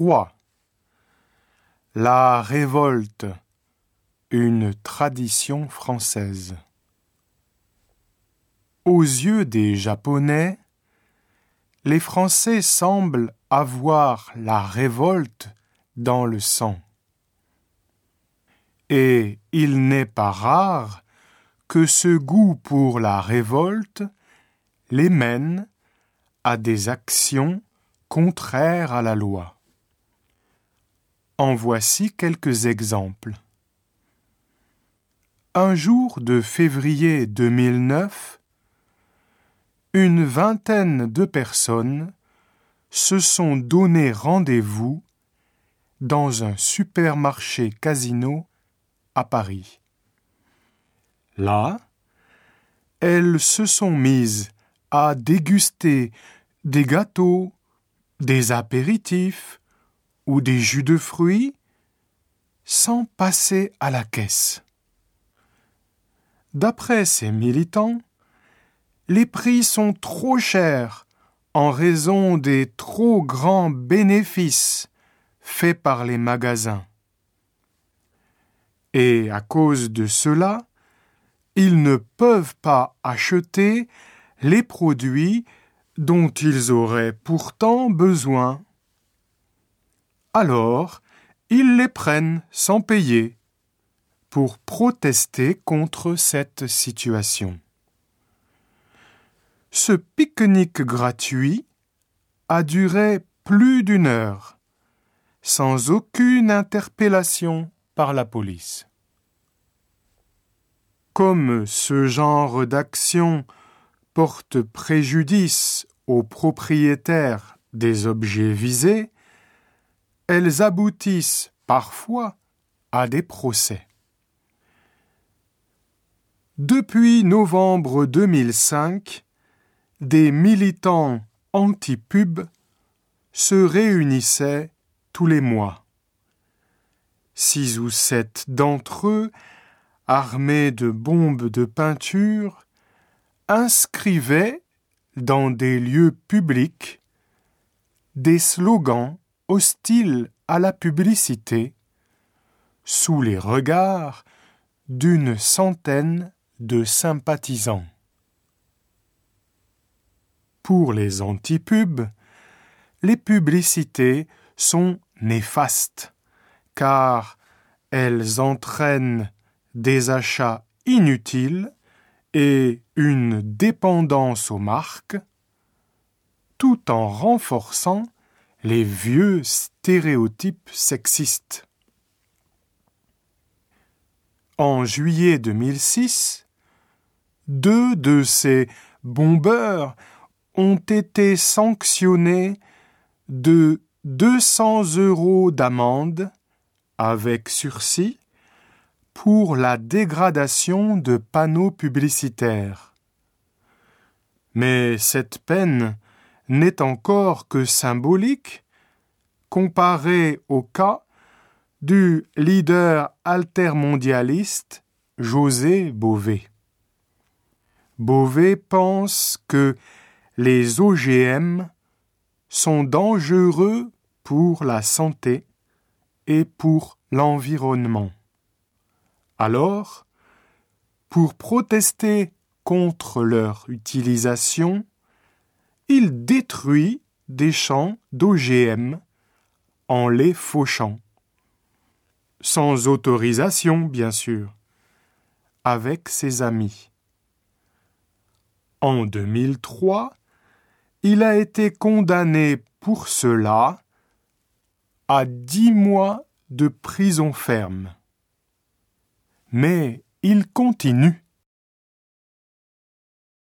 2003 La révolte, une tradition française. Aux yeux des Japonais, les Français semblent avoir la révolte dans le sang. Et il n'est pas rare que ce goût pour la révolte les mène à des actions contraires à la loi. En voici quelques exemples. Un jour de février 2009, une vingtaine de personnes se sont donné rendez-vous dans un supermarché casino à Paris. Là, elles se sont mises à déguster des gâteaux, des apéritifs ou des jus de fruits sans passer à la caisse. D'après ces militants, les prix sont trop chers en raison des trop grands bénéfices faits par les magasins. Et à cause de cela, ils ne peuvent pas acheter les produits dont ils auraient pourtant besoin. Alors, ils les prennent sans payer pour protester contre cette situation. Ce pique-nique gratuit a duré plus d'une heure, sans aucune interpellation par la police. Comme ce genre d'action porte préjudice aux propriétaires des objets visés, elles aboutissent parfois à des procès. Depuis novembre 2005, des militants anti-pub se réunissaient tous les mois. Six ou sept d'entre eux, armés de bombes de peinture, inscrivaient dans des lieux publics des slogans hostiles à la publicité sous les regards d'une centaine de sympathisants. Pour les antipubs, les publicités sont néfastes car elles entraînent des achats inutiles et une dépendance aux marques, tout en renforçant les vieux stéréotypes sexistes. En juillet 2006, deux de ces bombeurs ont été sanctionnés de 200 euros d'amende avec sursis pour la dégradation de panneaux publicitaires. Mais cette peine n'est encore que symbolique comparée au cas du leader altermondialiste José Bové. Bové pense que les OGM sont dangereux pour la santé et pour l'environnement. Alors, pour protester contre leur utilisation, il détruit des champs d'OGM en les fauchant. Sans autorisation, bien sûr, avec ses amis. En 2003, il a été condamné pour cela à dix mois de prison ferme mais il continue